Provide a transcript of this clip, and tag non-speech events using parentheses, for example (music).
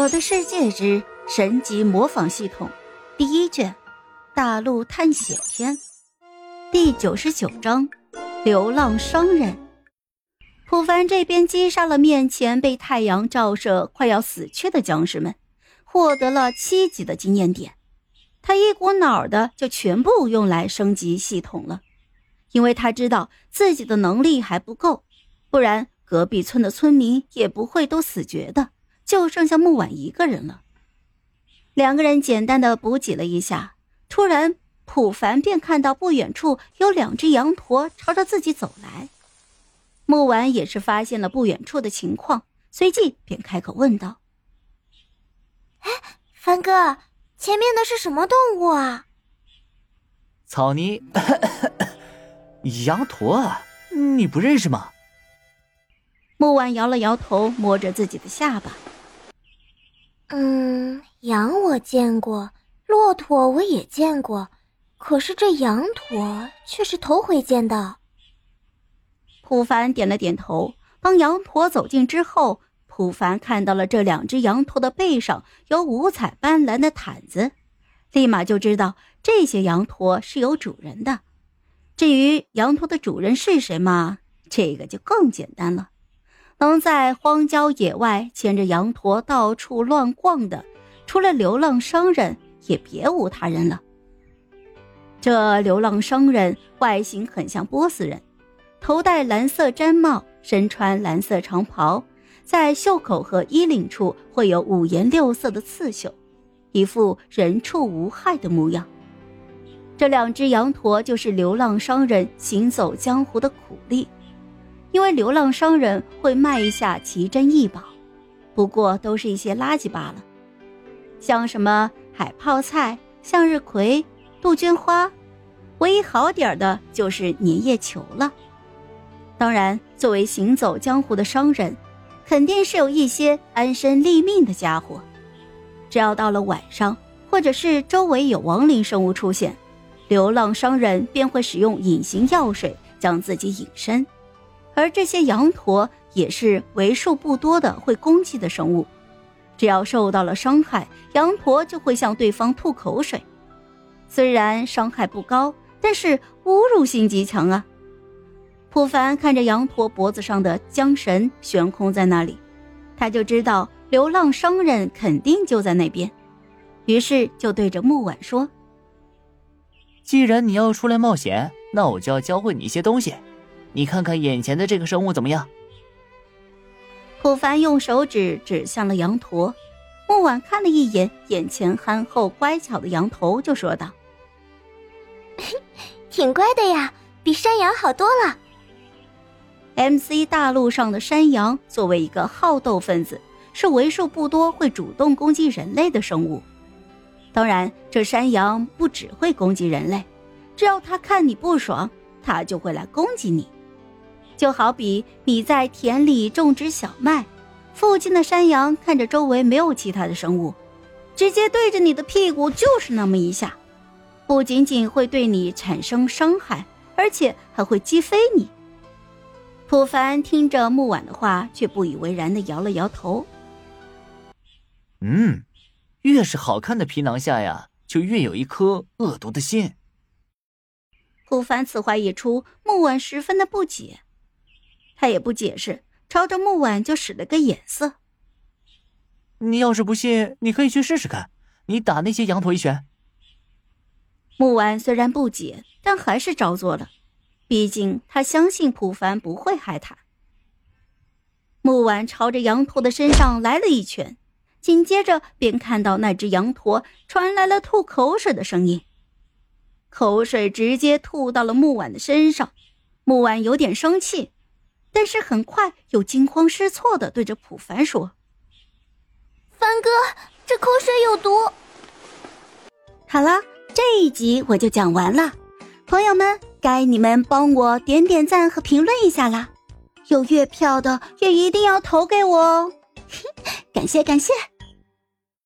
我的世界之神级模仿系统第一卷大陆探险篇第九十九章流浪商人。普凡这边击杀了面前被太阳照射快要死去的僵尸们，获得了七级的经验点。他一股脑的就全部用来升级系统了，因为他知道自己的能力还不够，不然隔壁村的村民也不会都死绝的。就剩下木婉一个人了。两个人简单的补给了一下，突然普凡便看到不远处有两只羊驼朝着自己走来。木婉也是发现了不远处的情况，随即便开口问道：“哎，凡哥，前面的是什么动物啊？”草泥，(coughs) 羊驼，你不认识吗？木婉摇了摇头，摸着自己的下巴。嗯，羊我见过，骆驼我也见过，可是这羊驼却是头回见到。普凡点了点头。当羊驼走近之后，普凡看到了这两只羊驼的背上有五彩斑斓的毯子，立马就知道这些羊驼是有主人的。至于羊驼的主人是谁嘛，这个就更简单了。能在荒郊野外牵着羊驼到处乱逛的，除了流浪商人，也别无他人了。这流浪商人外形很像波斯人，头戴蓝色毡帽，身穿蓝色长袍，在袖口和衣领处会有五颜六色的刺绣，一副人畜无害的模样。这两只羊驼就是流浪商人行走江湖的苦力。因为流浪商人会卖一下奇珍异宝，不过都是一些垃圾罢了，像什么海泡菜、向日葵、杜鹃花，唯一好点的就是粘液球了。当然，作为行走江湖的商人，肯定是有一些安身立命的家伙。只要到了晚上，或者是周围有亡灵生物出现，流浪商人便会使用隐形药水将自己隐身。而这些羊驼也是为数不多的会攻击的生物，只要受到了伤害，羊驼就会向对方吐口水。虽然伤害不高，但是侮辱性极强啊！普凡看着羊驼脖子上的缰绳悬空在那里，他就知道流浪商人肯定就在那边，于是就对着木婉说：“既然你要出来冒险，那我就要教会你一些东西。”你看看眼前的这个生物怎么样？普凡用手指指向了羊驼，木婉看了一眼眼前憨厚乖巧的羊头，就说道：“挺乖的呀，比山羊好多了。” MC 大陆上的山羊作为一个好斗分子，是为数不多会主动攻击人类的生物。当然，这山羊不只会攻击人类，只要它看你不爽，它就会来攻击你。就好比你在田里种植小麦，附近的山羊看着周围没有其他的生物，直接对着你的屁股就是那么一下，不仅仅会对你产生伤害，而且还会击飞你。普凡听着木婉的话，却不以为然的摇了摇头。嗯，越是好看的皮囊下呀，就越有一颗恶毒的心。普凡此话一出，木婉十分的不解。他也不解释，朝着木婉就使了个眼色。你要是不信，你可以去试试看。你打那些羊驼一拳。木婉虽然不解，但还是照做了。毕竟他相信普凡不会害他。木婉朝着羊驼的身上来了一拳，紧接着便看到那只羊驼传来了吐口水的声音，口水直接吐到了木婉的身上。木婉有点生气。但是很快又惊慌失措的对着普凡说：“凡哥，这口水有毒。”好了，这一集我就讲完了，朋友们，该你们帮我点点赞和评论一下啦！有月票的也一定要投给我哦，感 (laughs) 谢感谢。